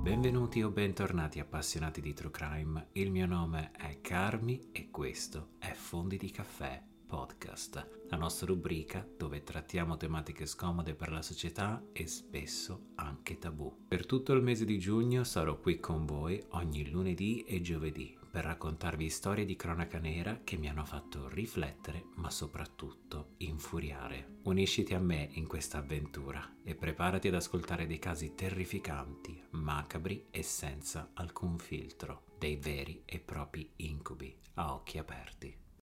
Benvenuti o bentornati appassionati di True Crime, il mio nome è Carmi e questo è Fondi di Caffè Podcast, la nostra rubrica dove trattiamo tematiche scomode per la società e spesso anche tabù. Per tutto il mese di giugno sarò qui con voi ogni lunedì e giovedì per raccontarvi storie di cronaca nera che mi hanno fatto riflettere ma soprattutto infuriare. Unisciti a me in questa avventura e preparati ad ascoltare dei casi terrificanti, macabri e senza alcun filtro, dei veri e propri incubi a occhi aperti.